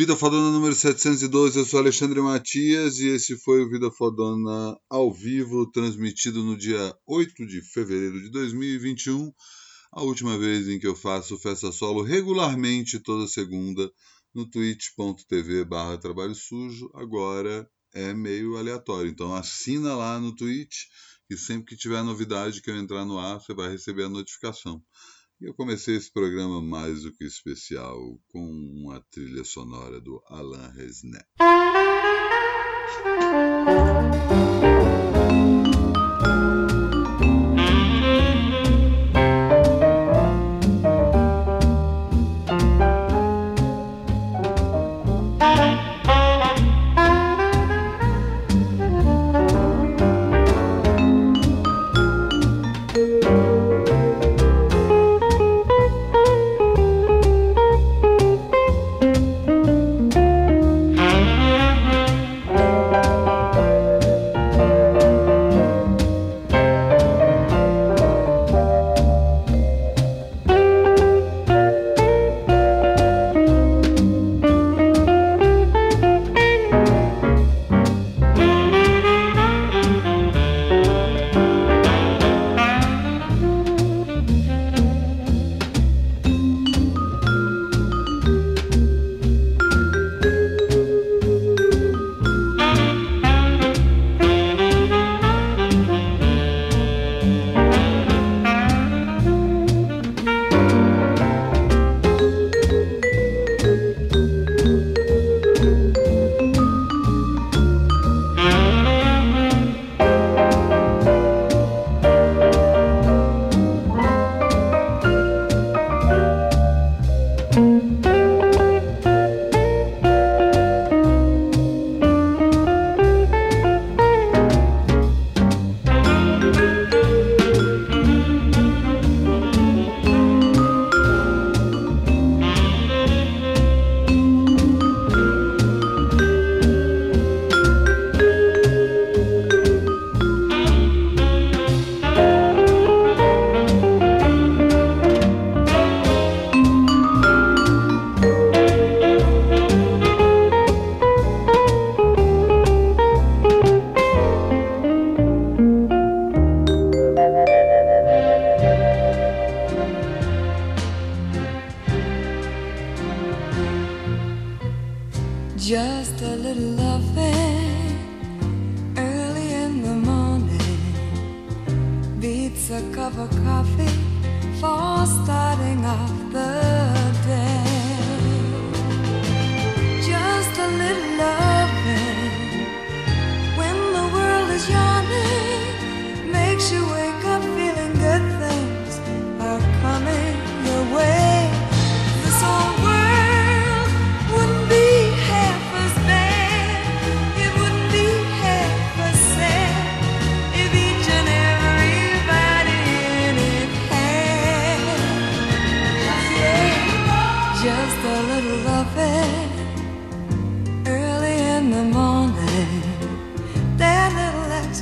Vida Fodona número 712, eu sou Alexandre Matias e esse foi o Vida Fodona ao vivo, transmitido no dia 8 de fevereiro de 2021, a última vez em que eu faço festa solo regularmente toda segunda no twitch.tv barra trabalho sujo, agora é meio aleatório, então assina lá no Twitch e sempre que tiver novidade que eu entrar no ar, você vai receber a notificação. Eu comecei esse programa mais do que especial com uma trilha sonora do Alain Resnais.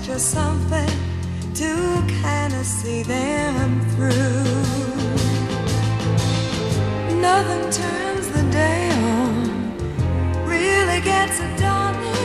just something to kind of see them through. Nothing turns the day on, really gets it done.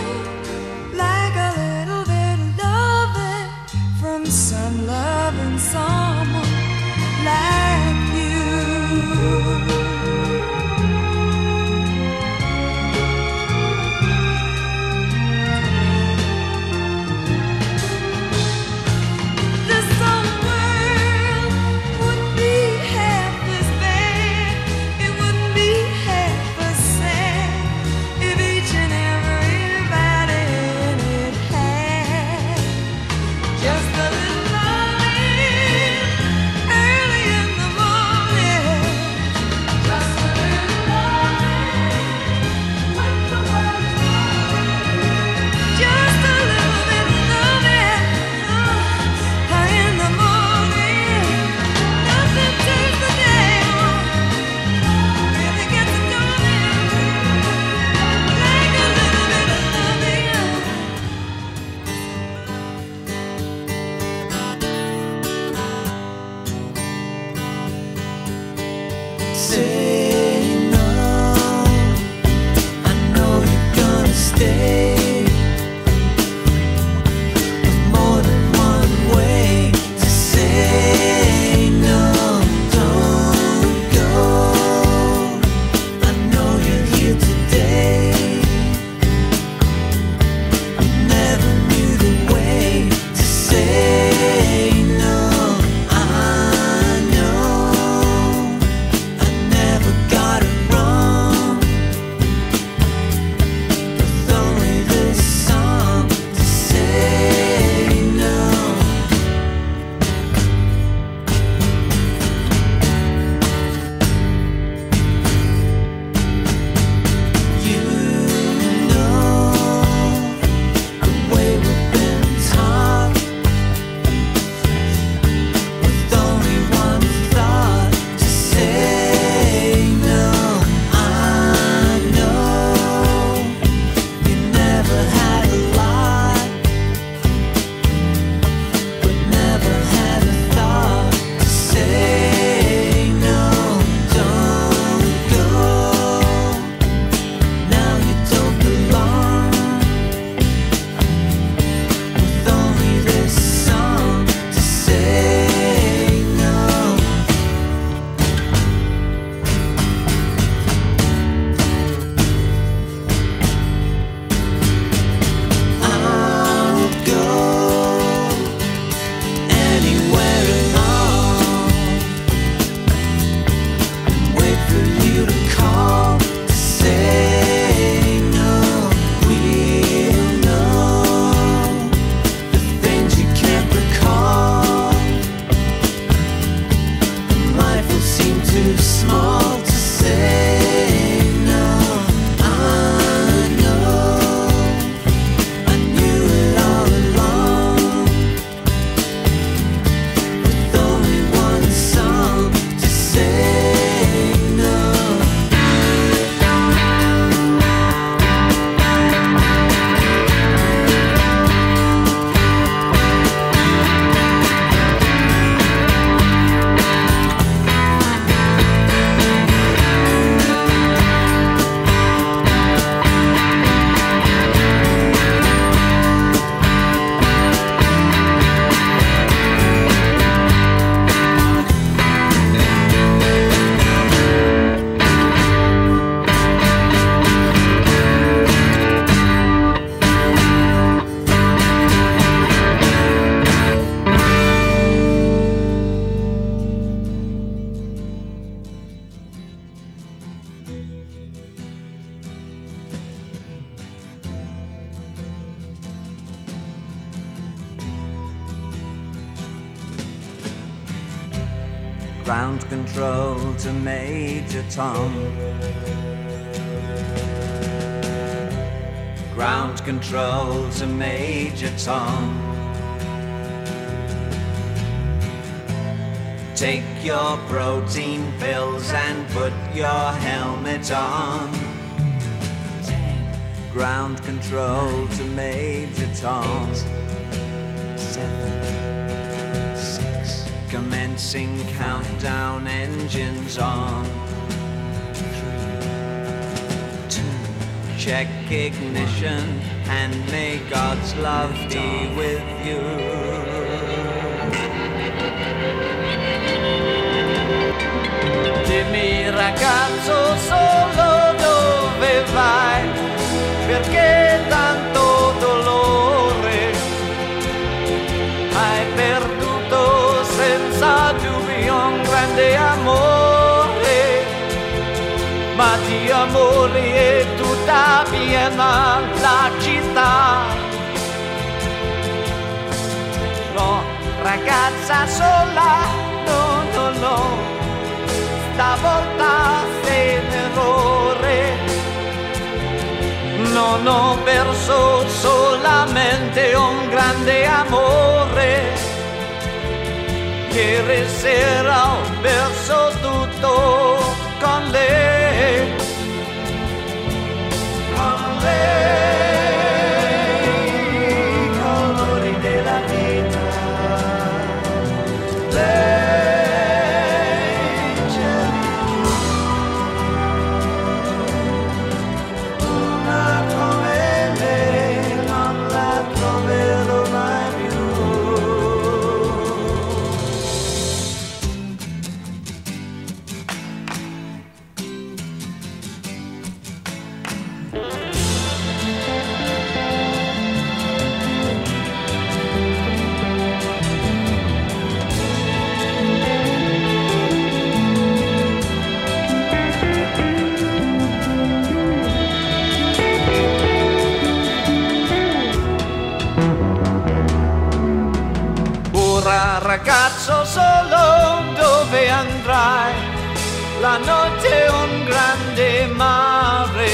la noche un grande mare.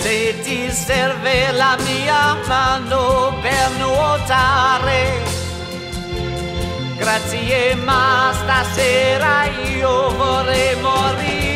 Se ti serve la mia mano per nuotare, grazie ma stasera io vorrei morire.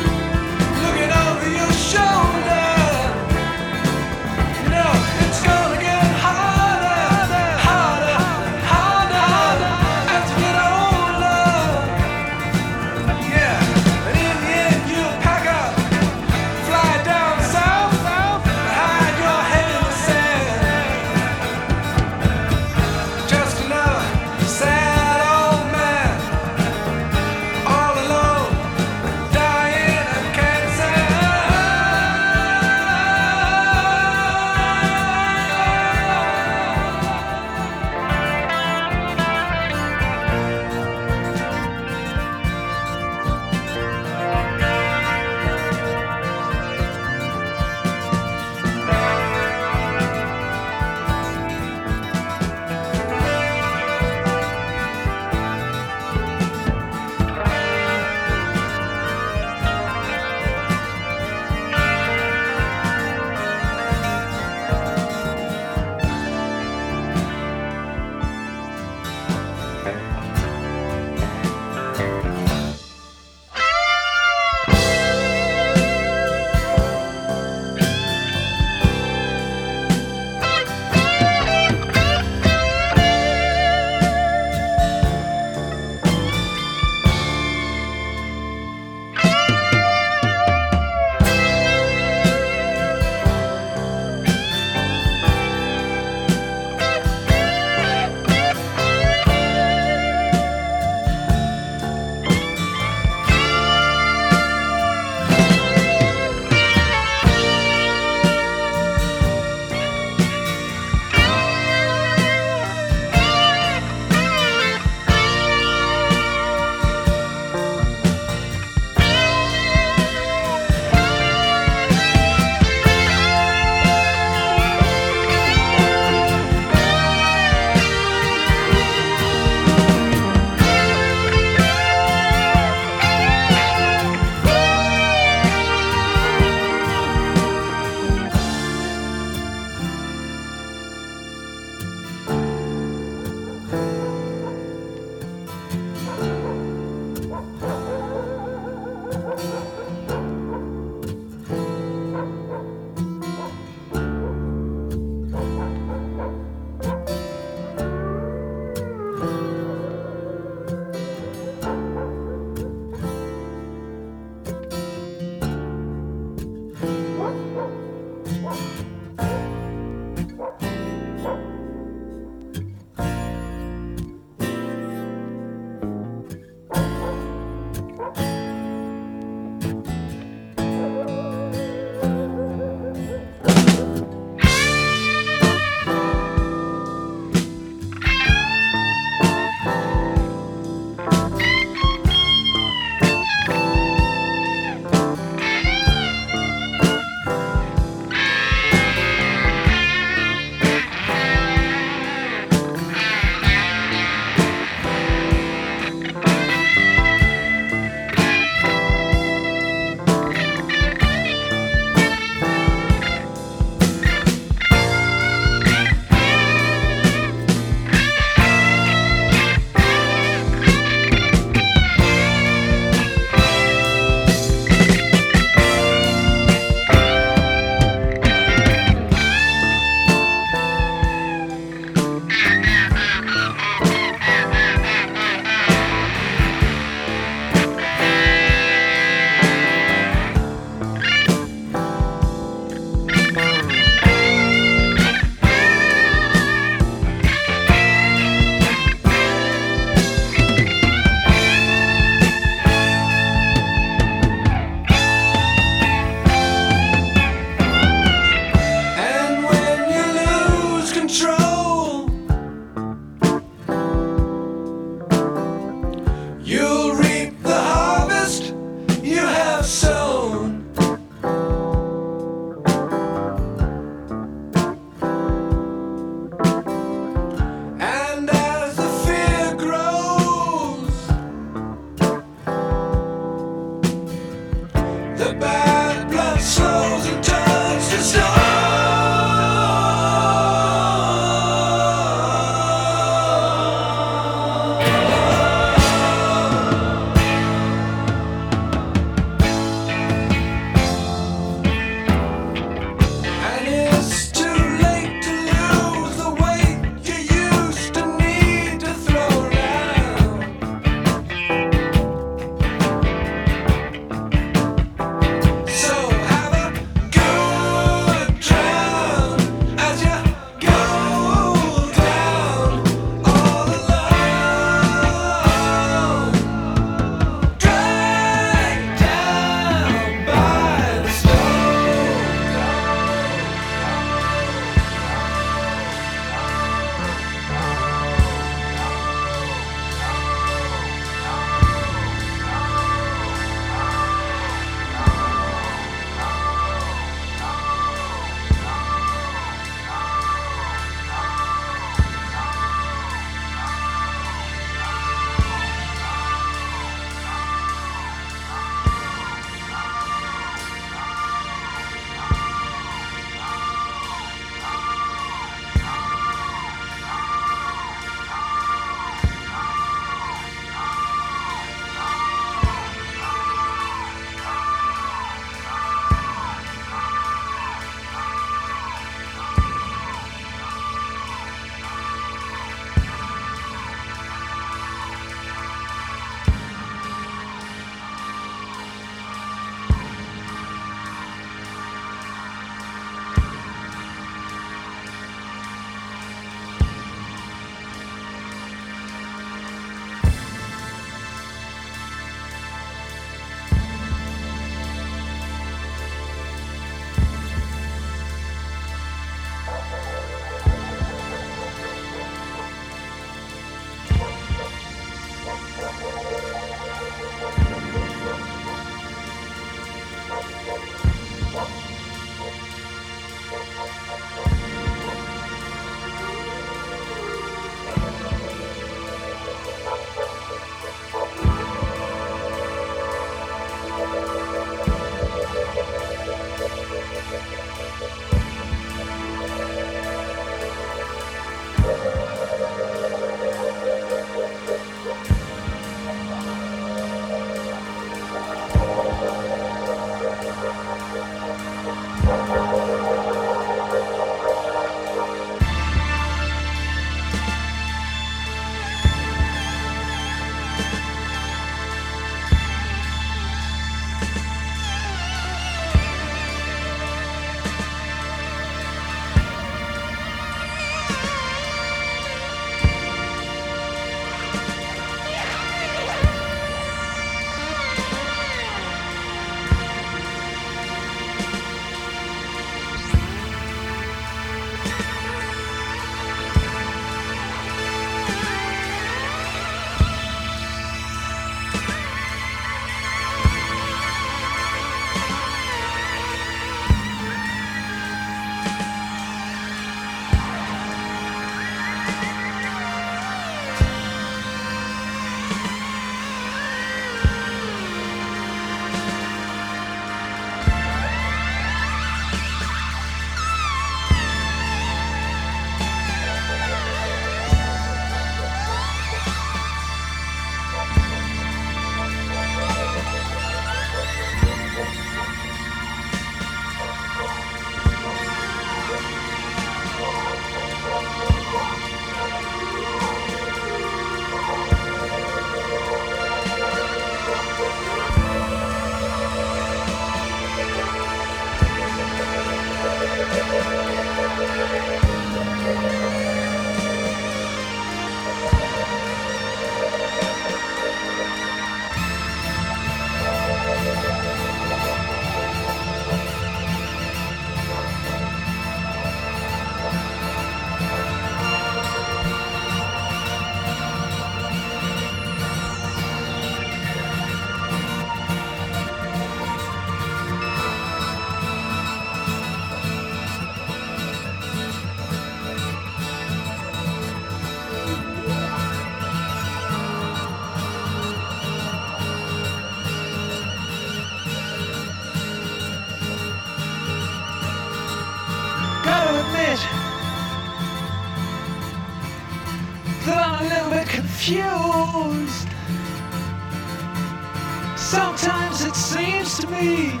Me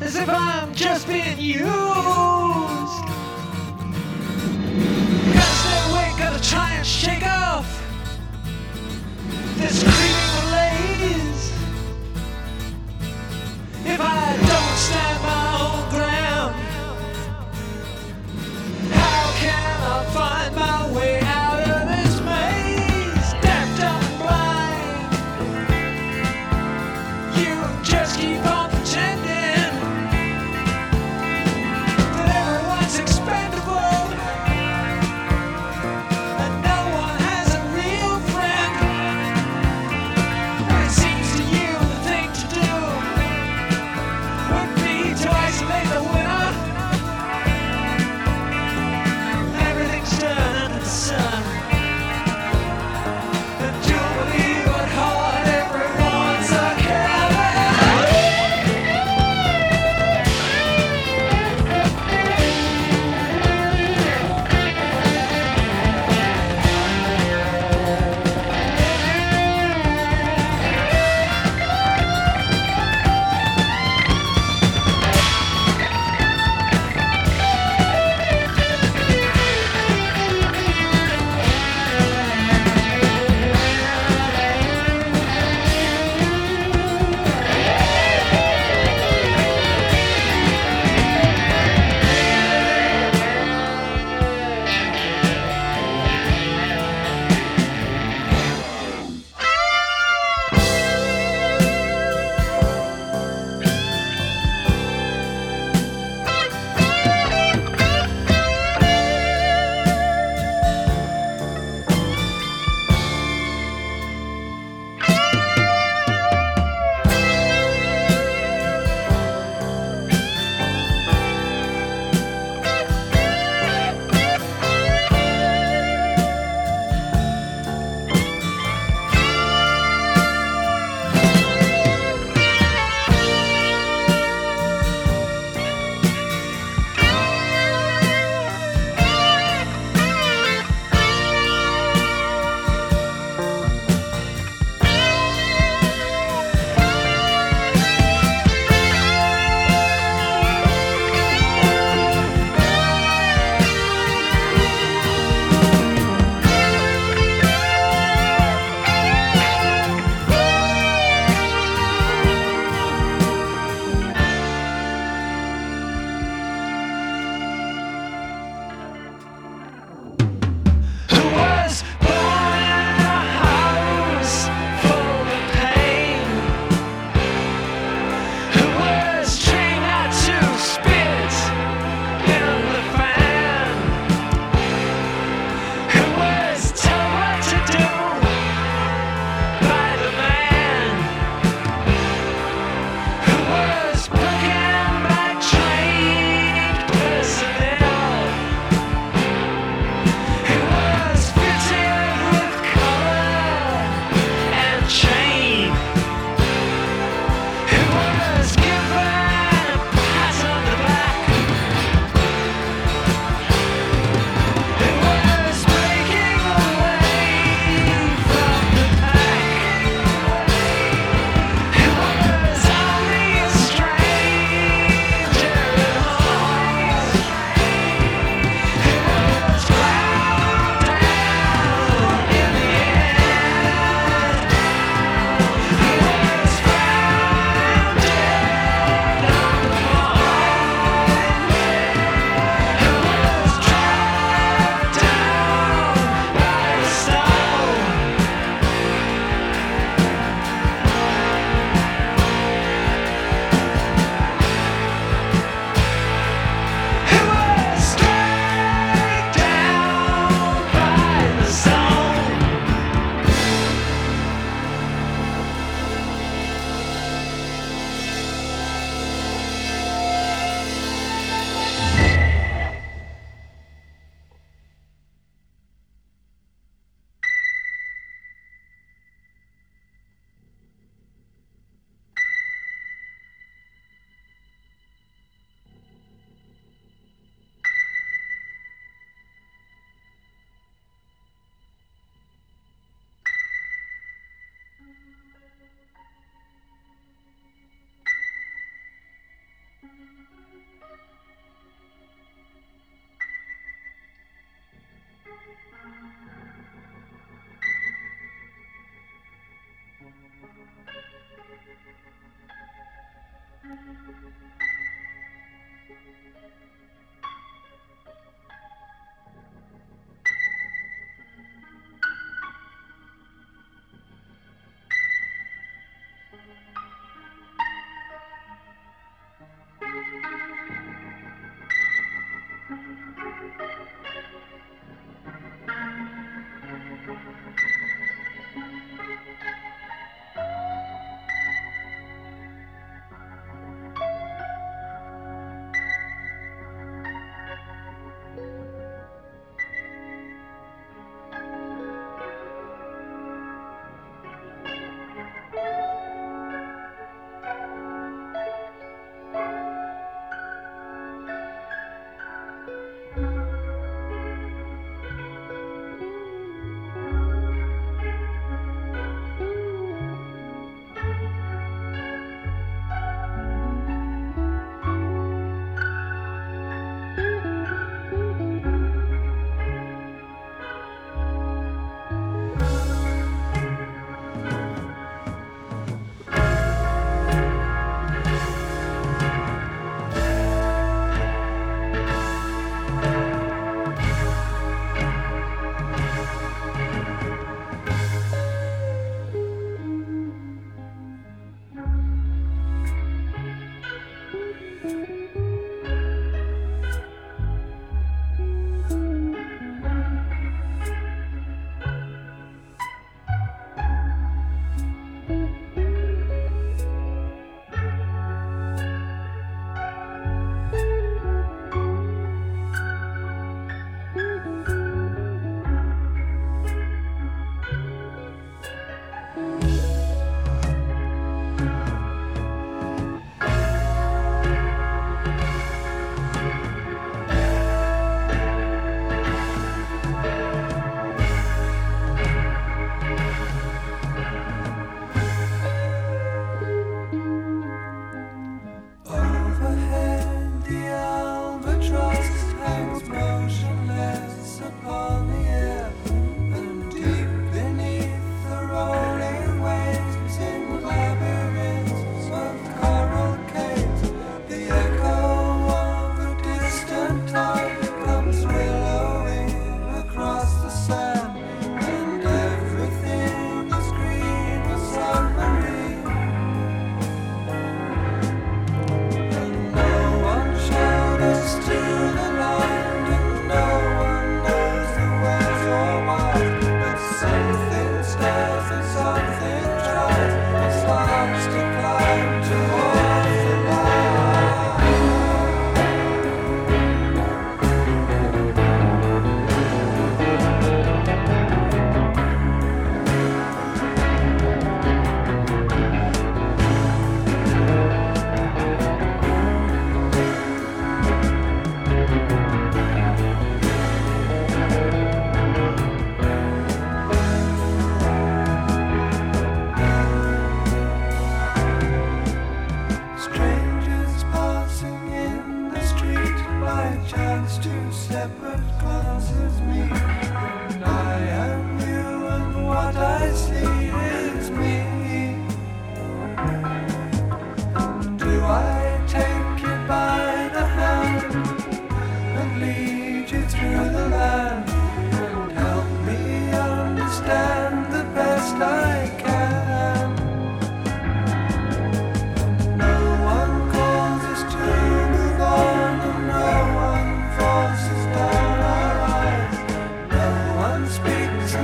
as if I'm just being used.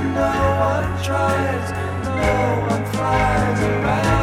No one tries. No one flies around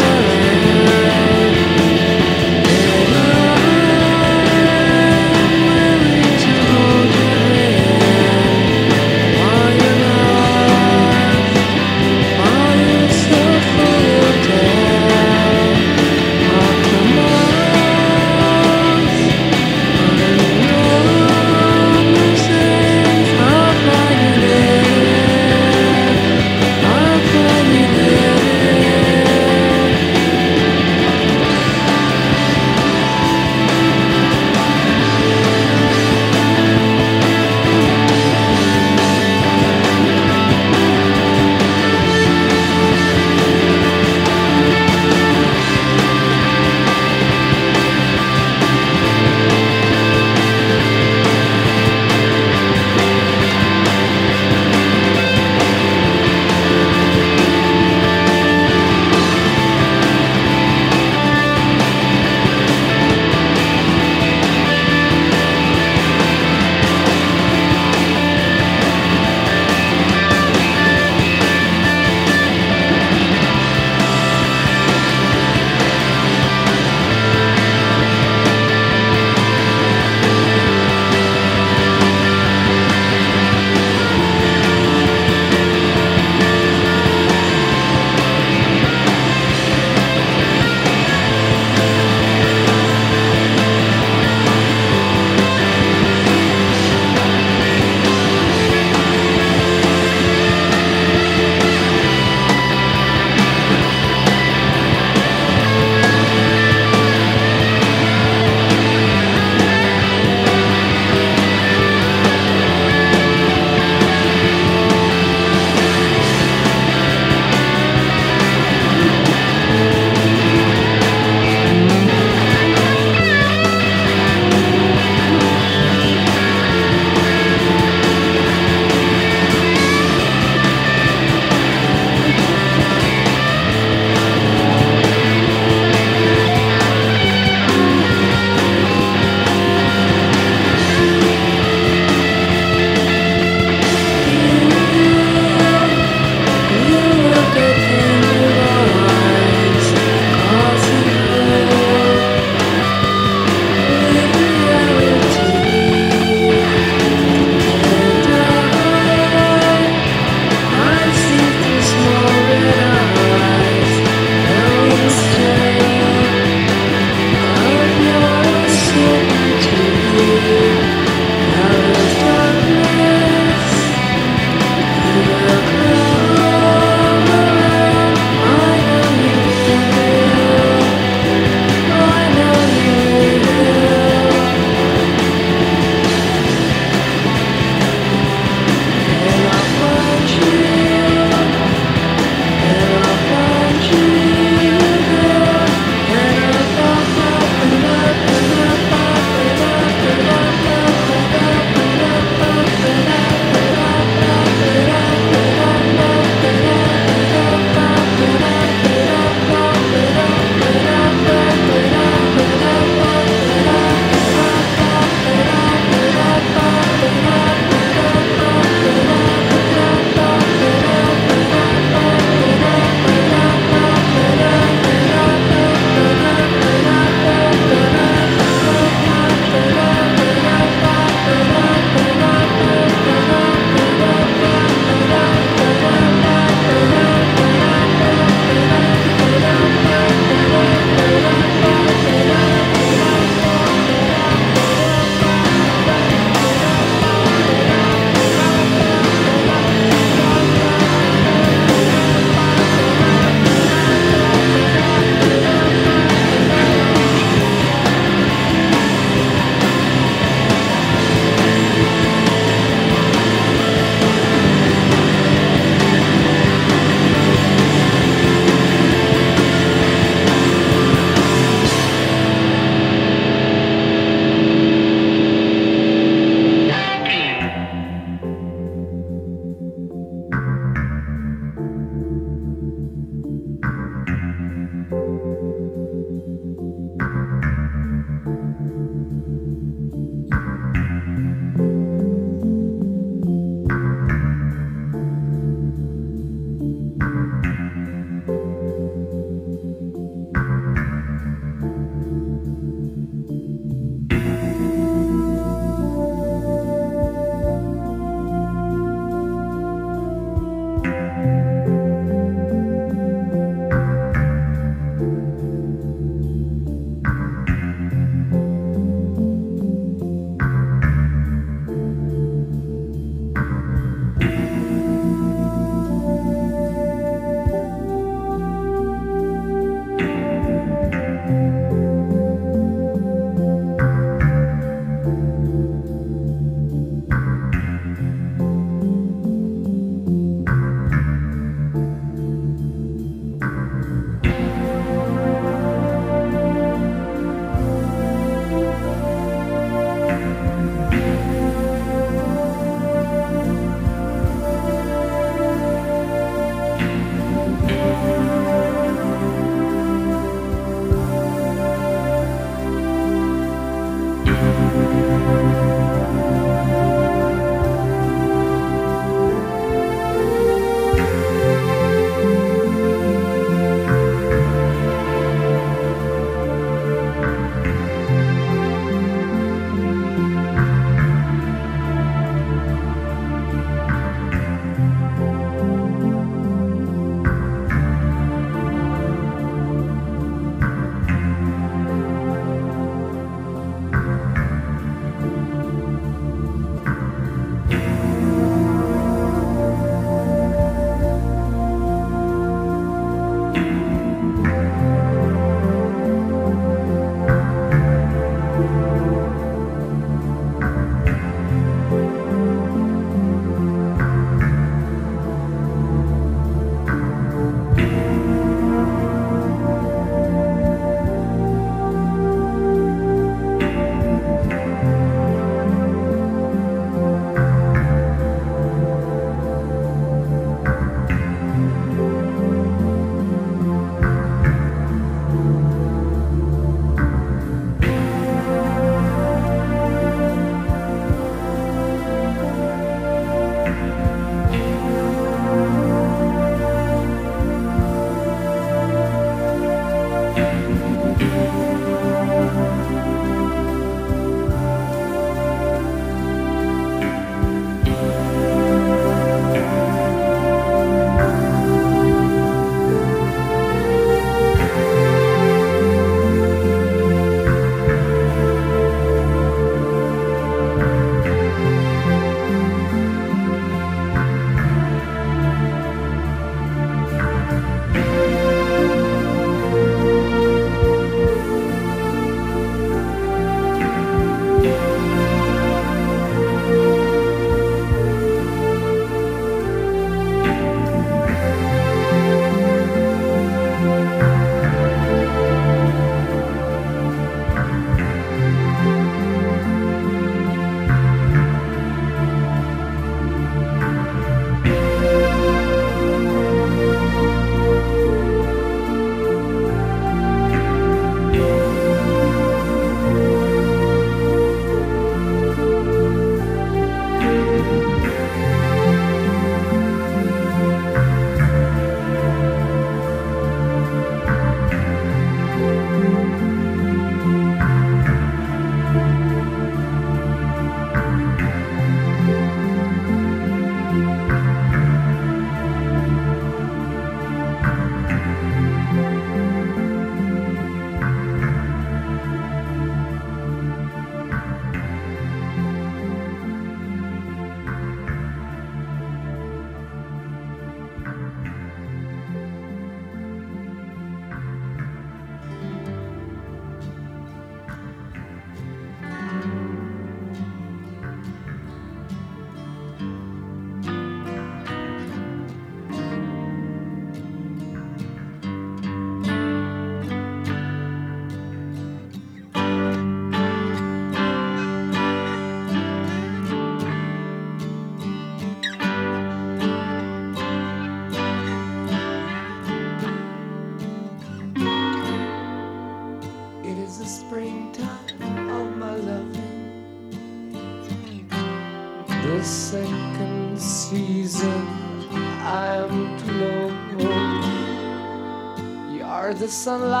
sunlight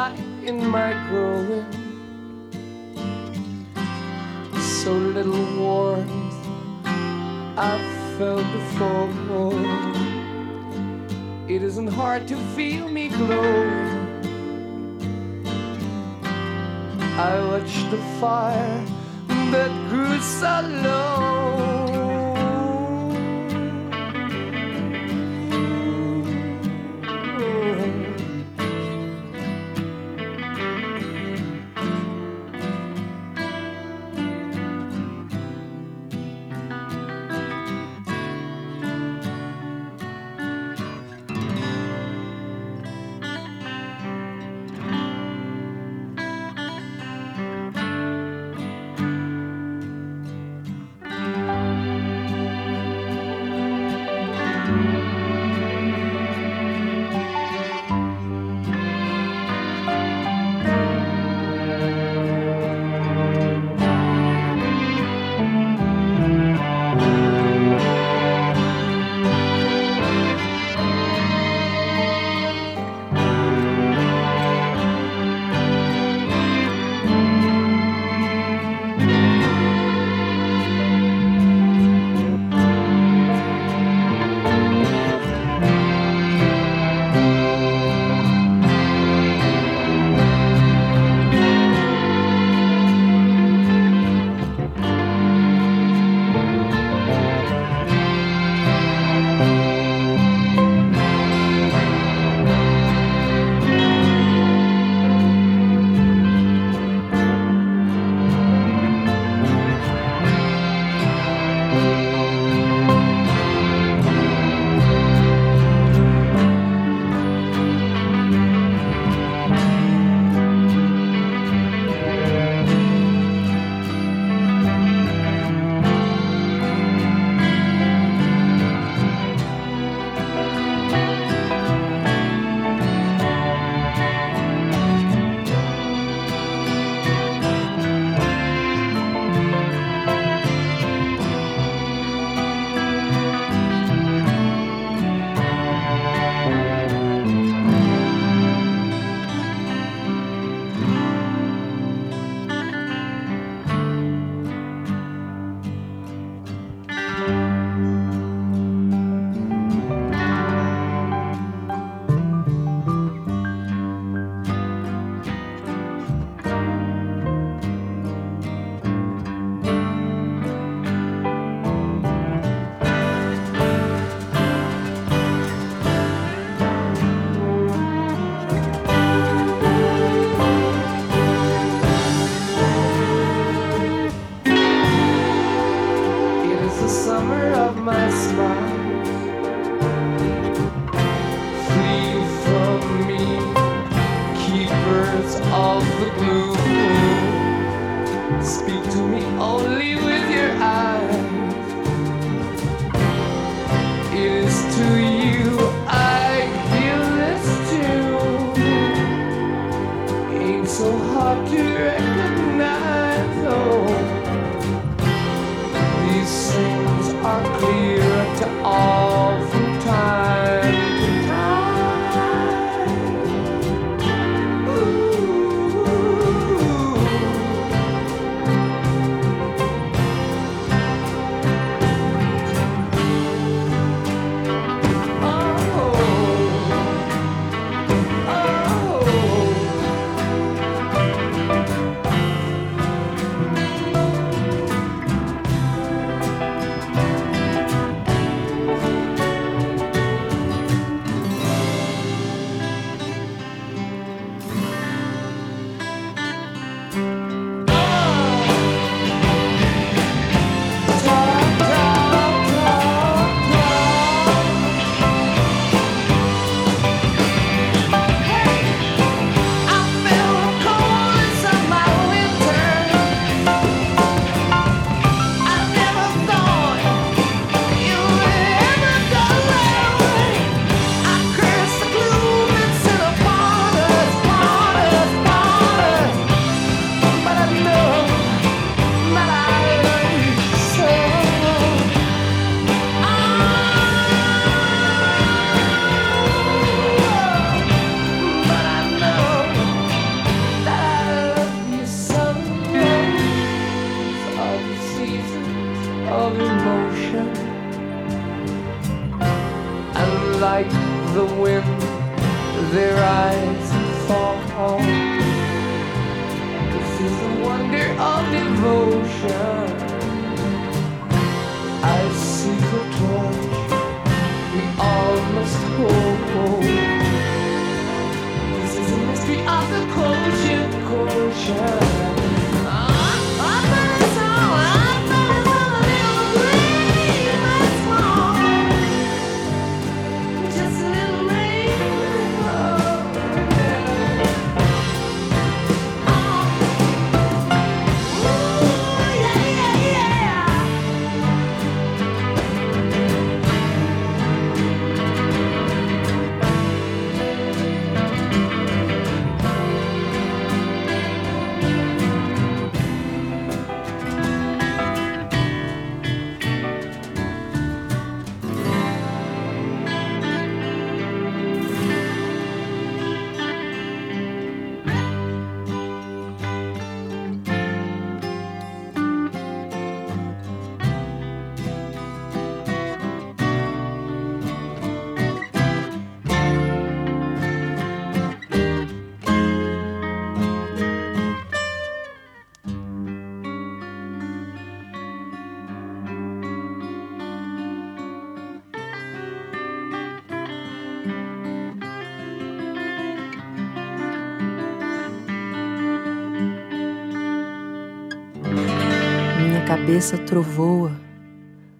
cabeça trovoa,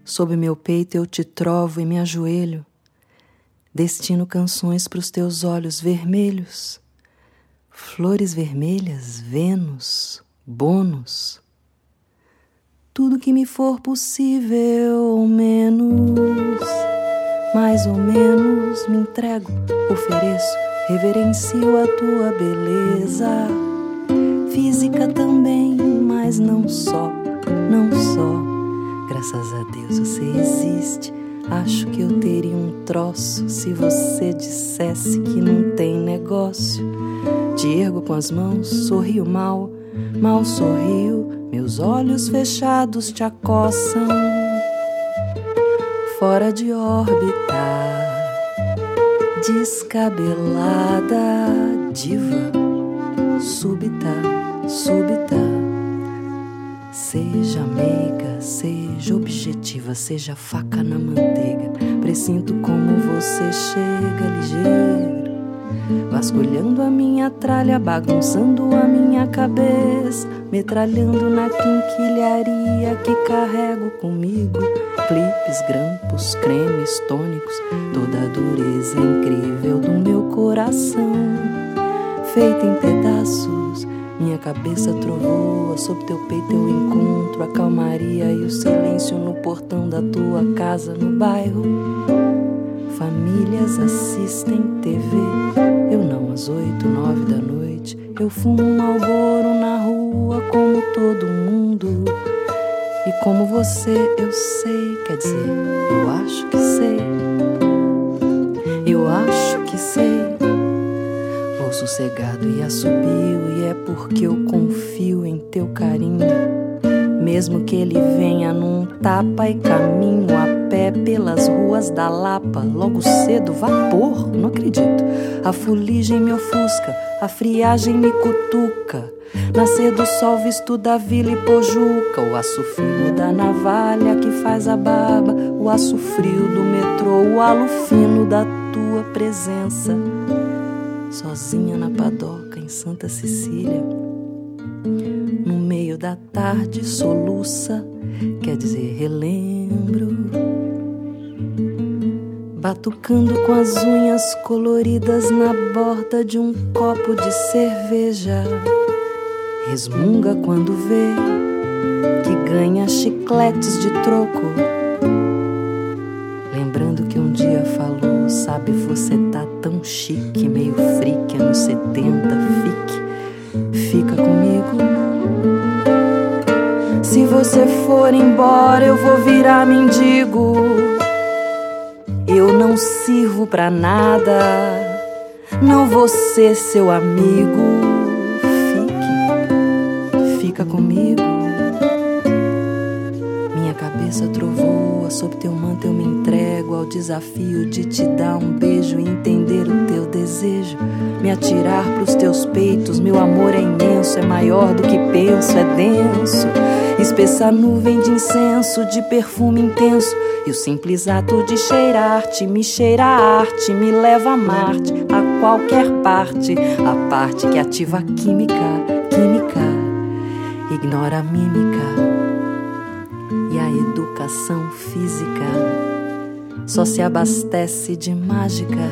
sob meu peito eu te trovo e me ajoelho. Destino canções pros teus olhos vermelhos, flores vermelhas, Vênus, bônus. Tudo que me for possível, ou menos, mais ou menos, me entrego, ofereço, reverencio a tua beleza física também, mas não só, não só. Graças a Deus você existe. Acho que eu teria um troço se você dissesse que não tem negócio. Te ergo com as mãos, sorrio mal, mal sorrio, meus olhos fechados te acossam. Fora de órbita, descabelada, diva súbita, súbita. Seja meiga, seja objetiva, seja faca na manteiga. Presinto como você chega ligeiro, vasculhando a minha tralha, bagunçando a minha cabeça, metralhando na quinquilharia que carrego comigo. Clipes, grampos, cremes, tônicos, toda a dureza incrível do meu coração feita em pedaços. Minha cabeça trovoa, sob teu peito eu encontro a calmaria e o silêncio no portão da tua casa no bairro. Famílias assistem TV, eu não às oito, nove da noite. Eu fumo um malboro na rua como todo mundo. E como você, eu sei, quer dizer, eu acho que sei. Eu acho. Sossegado e assobio, e é porque eu confio em teu carinho. Mesmo que ele venha num tapa e caminho a pé pelas ruas da Lapa, logo cedo, vapor, não acredito. A fuligem me ofusca, a friagem me cutuca. Nascer do sol visto da vila e pojuca, o aço fino da navalha que faz a barba, o aço frio do metrô, o halo fino da tua presença sozinha na padoca em Santa Cecília. No meio da tarde soluça, quer dizer, relembro. Batucando com as unhas coloridas na borda de um copo de cerveja. Resmunga quando vê que ganha chicletes de troco. Lembrando que um dia falou, sabe, você tá tão chique, meio freak, anos 70, fique, fica comigo. Se você for embora, eu vou virar mendigo. Eu não sirvo pra nada, não vou ser seu amigo. Fique, fica comigo. Cabeça trovoa, sob teu manto eu me entrego ao desafio de te dar um beijo e entender o teu desejo. Me atirar pros teus peitos, meu amor é imenso, é maior do que penso, é denso. Espessa nuvem de incenso, de perfume intenso. E o simples ato de cheirar-te me cheira a arte, me leva a Marte, a qualquer parte, a parte que ativa a química, química, ignora a mímica educação física. Só se abastece de mágica,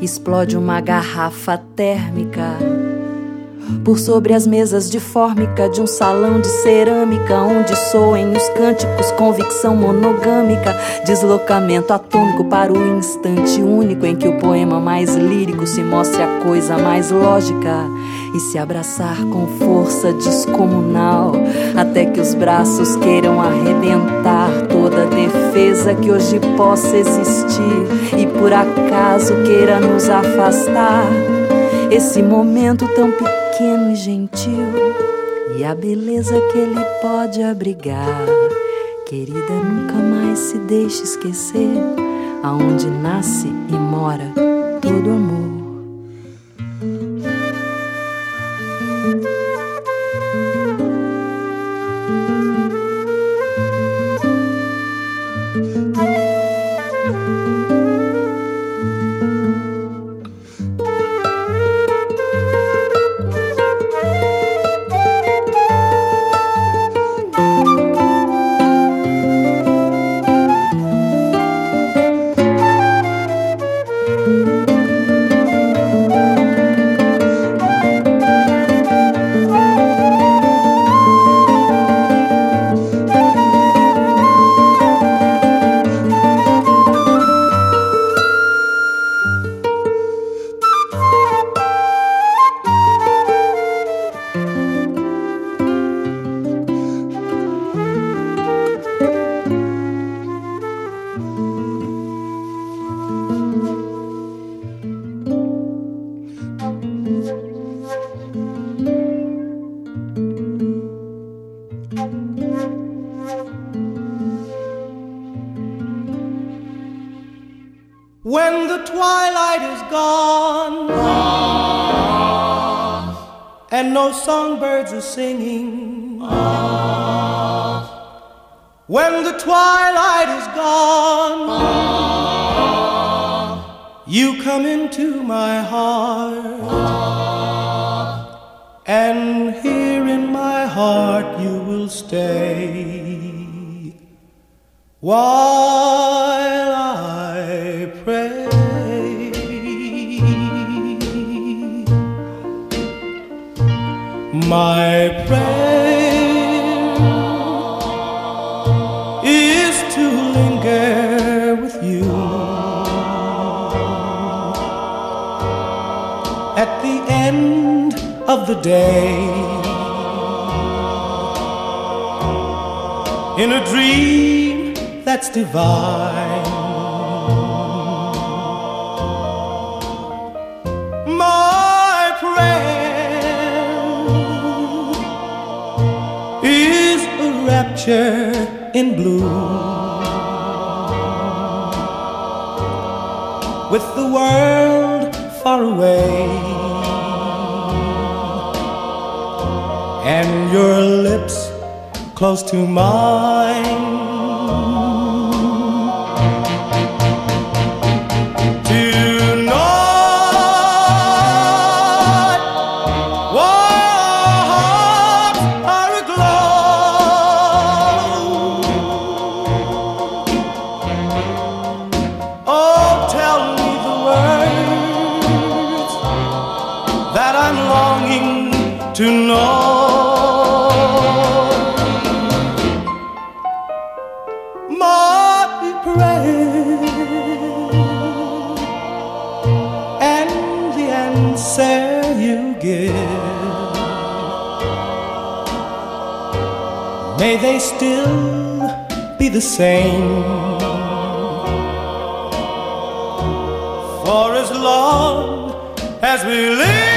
explode uma garrafa térmica por sobre as mesas de fórmica de um salão de cerâmica, onde soem os cânticos, convicção monogâmica, deslocamento atômico para o instante único em que o poema mais lírico se mostre a coisa mais lógica e se abraçar com força descomunal, até que os braços queiram arrebentar toda defesa que hoje possa existir e por acaso queira nos afastar. Esse momento tão pequeno e gentil e a beleza que ele pode abrigar. Querida, nunca mais se deixe esquecer aonde nasce e mora todo amor. Songbirds are singing. When the twilight is gone, you come into my heart, and here in my heart you will stay while I pray. My prayer is to linger with you at the end of the day in a dream that's divine. Rapture in blue with the world far away and your lips close to mine. The same. For as long as we live,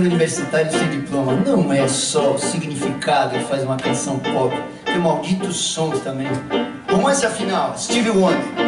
universitário sem diploma. Não é só o significado que faz uma canção pop, tem malditos sons também. Romance afinal, Steve Wonder.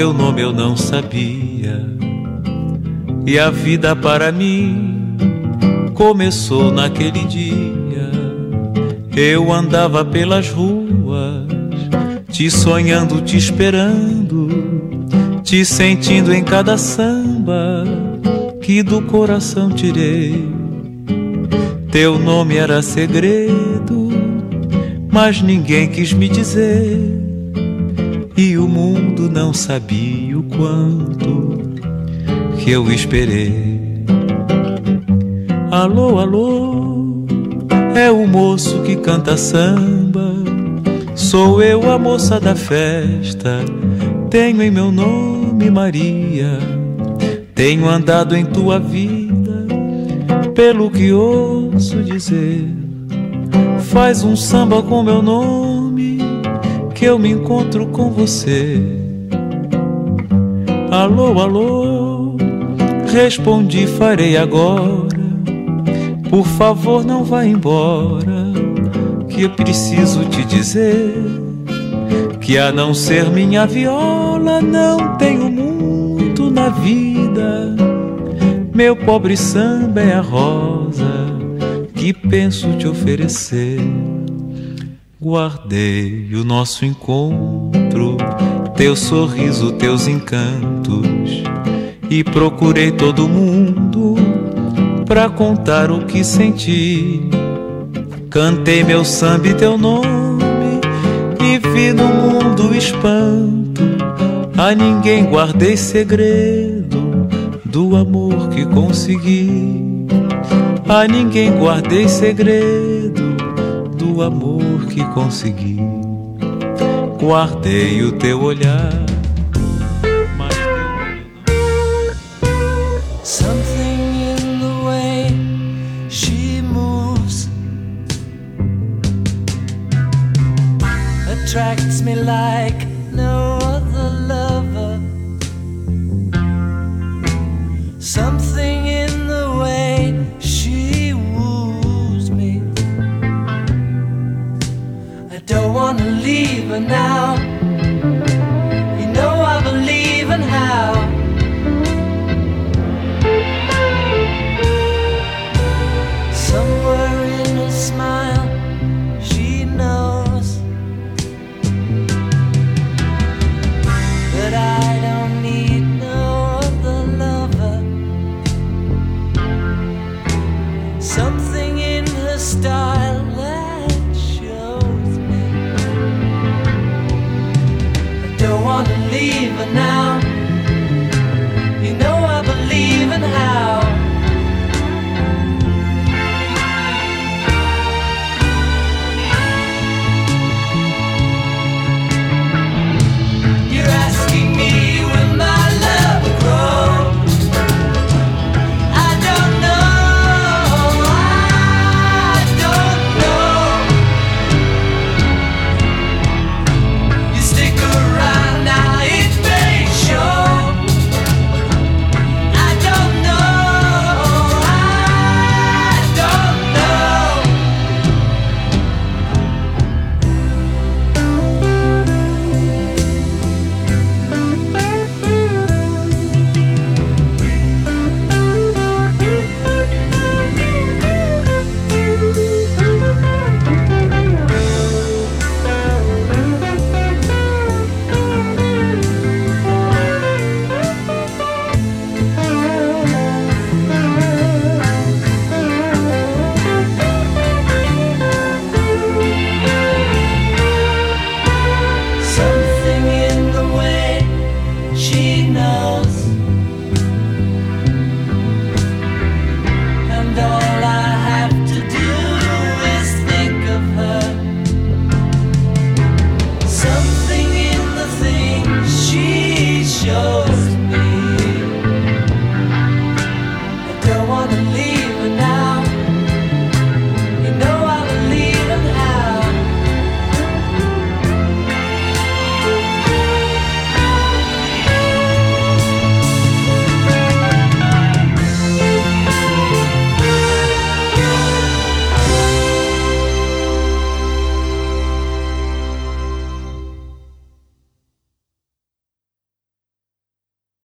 Teu nome eu não sabia. E a vida para mim começou naquele dia. Eu andava pelas ruas, te sonhando, te esperando, te sentindo em cada samba que do coração tirei. Teu nome era segredo mas ninguém quis me dizer. E o mundo não sabia o quanto que eu esperei. Alô, alô, é o moço que canta samba. Sou eu a moça da festa. Tenho em meu nome Maria. Tenho andado em tua vida, pelo que ouço dizer. Faz um samba com meu nome, que eu me encontro com você. Alô, alô, respondi, farei agora. Por favor, não vá embora, que eu preciso te dizer que a não ser minha viola, não tenho muito na vida. Meu pobre samba é a rosa que penso te oferecer. Guardei o nosso encontro, teu sorriso, teus encantos, e procurei todo mundo pra contar o que senti. Cantei meu samba e teu nome, e vi no mundo espanto. A ninguém guardei segredo do amor que consegui. A ninguém guardei segredo do amor que consegui. Guardei o teu olhar,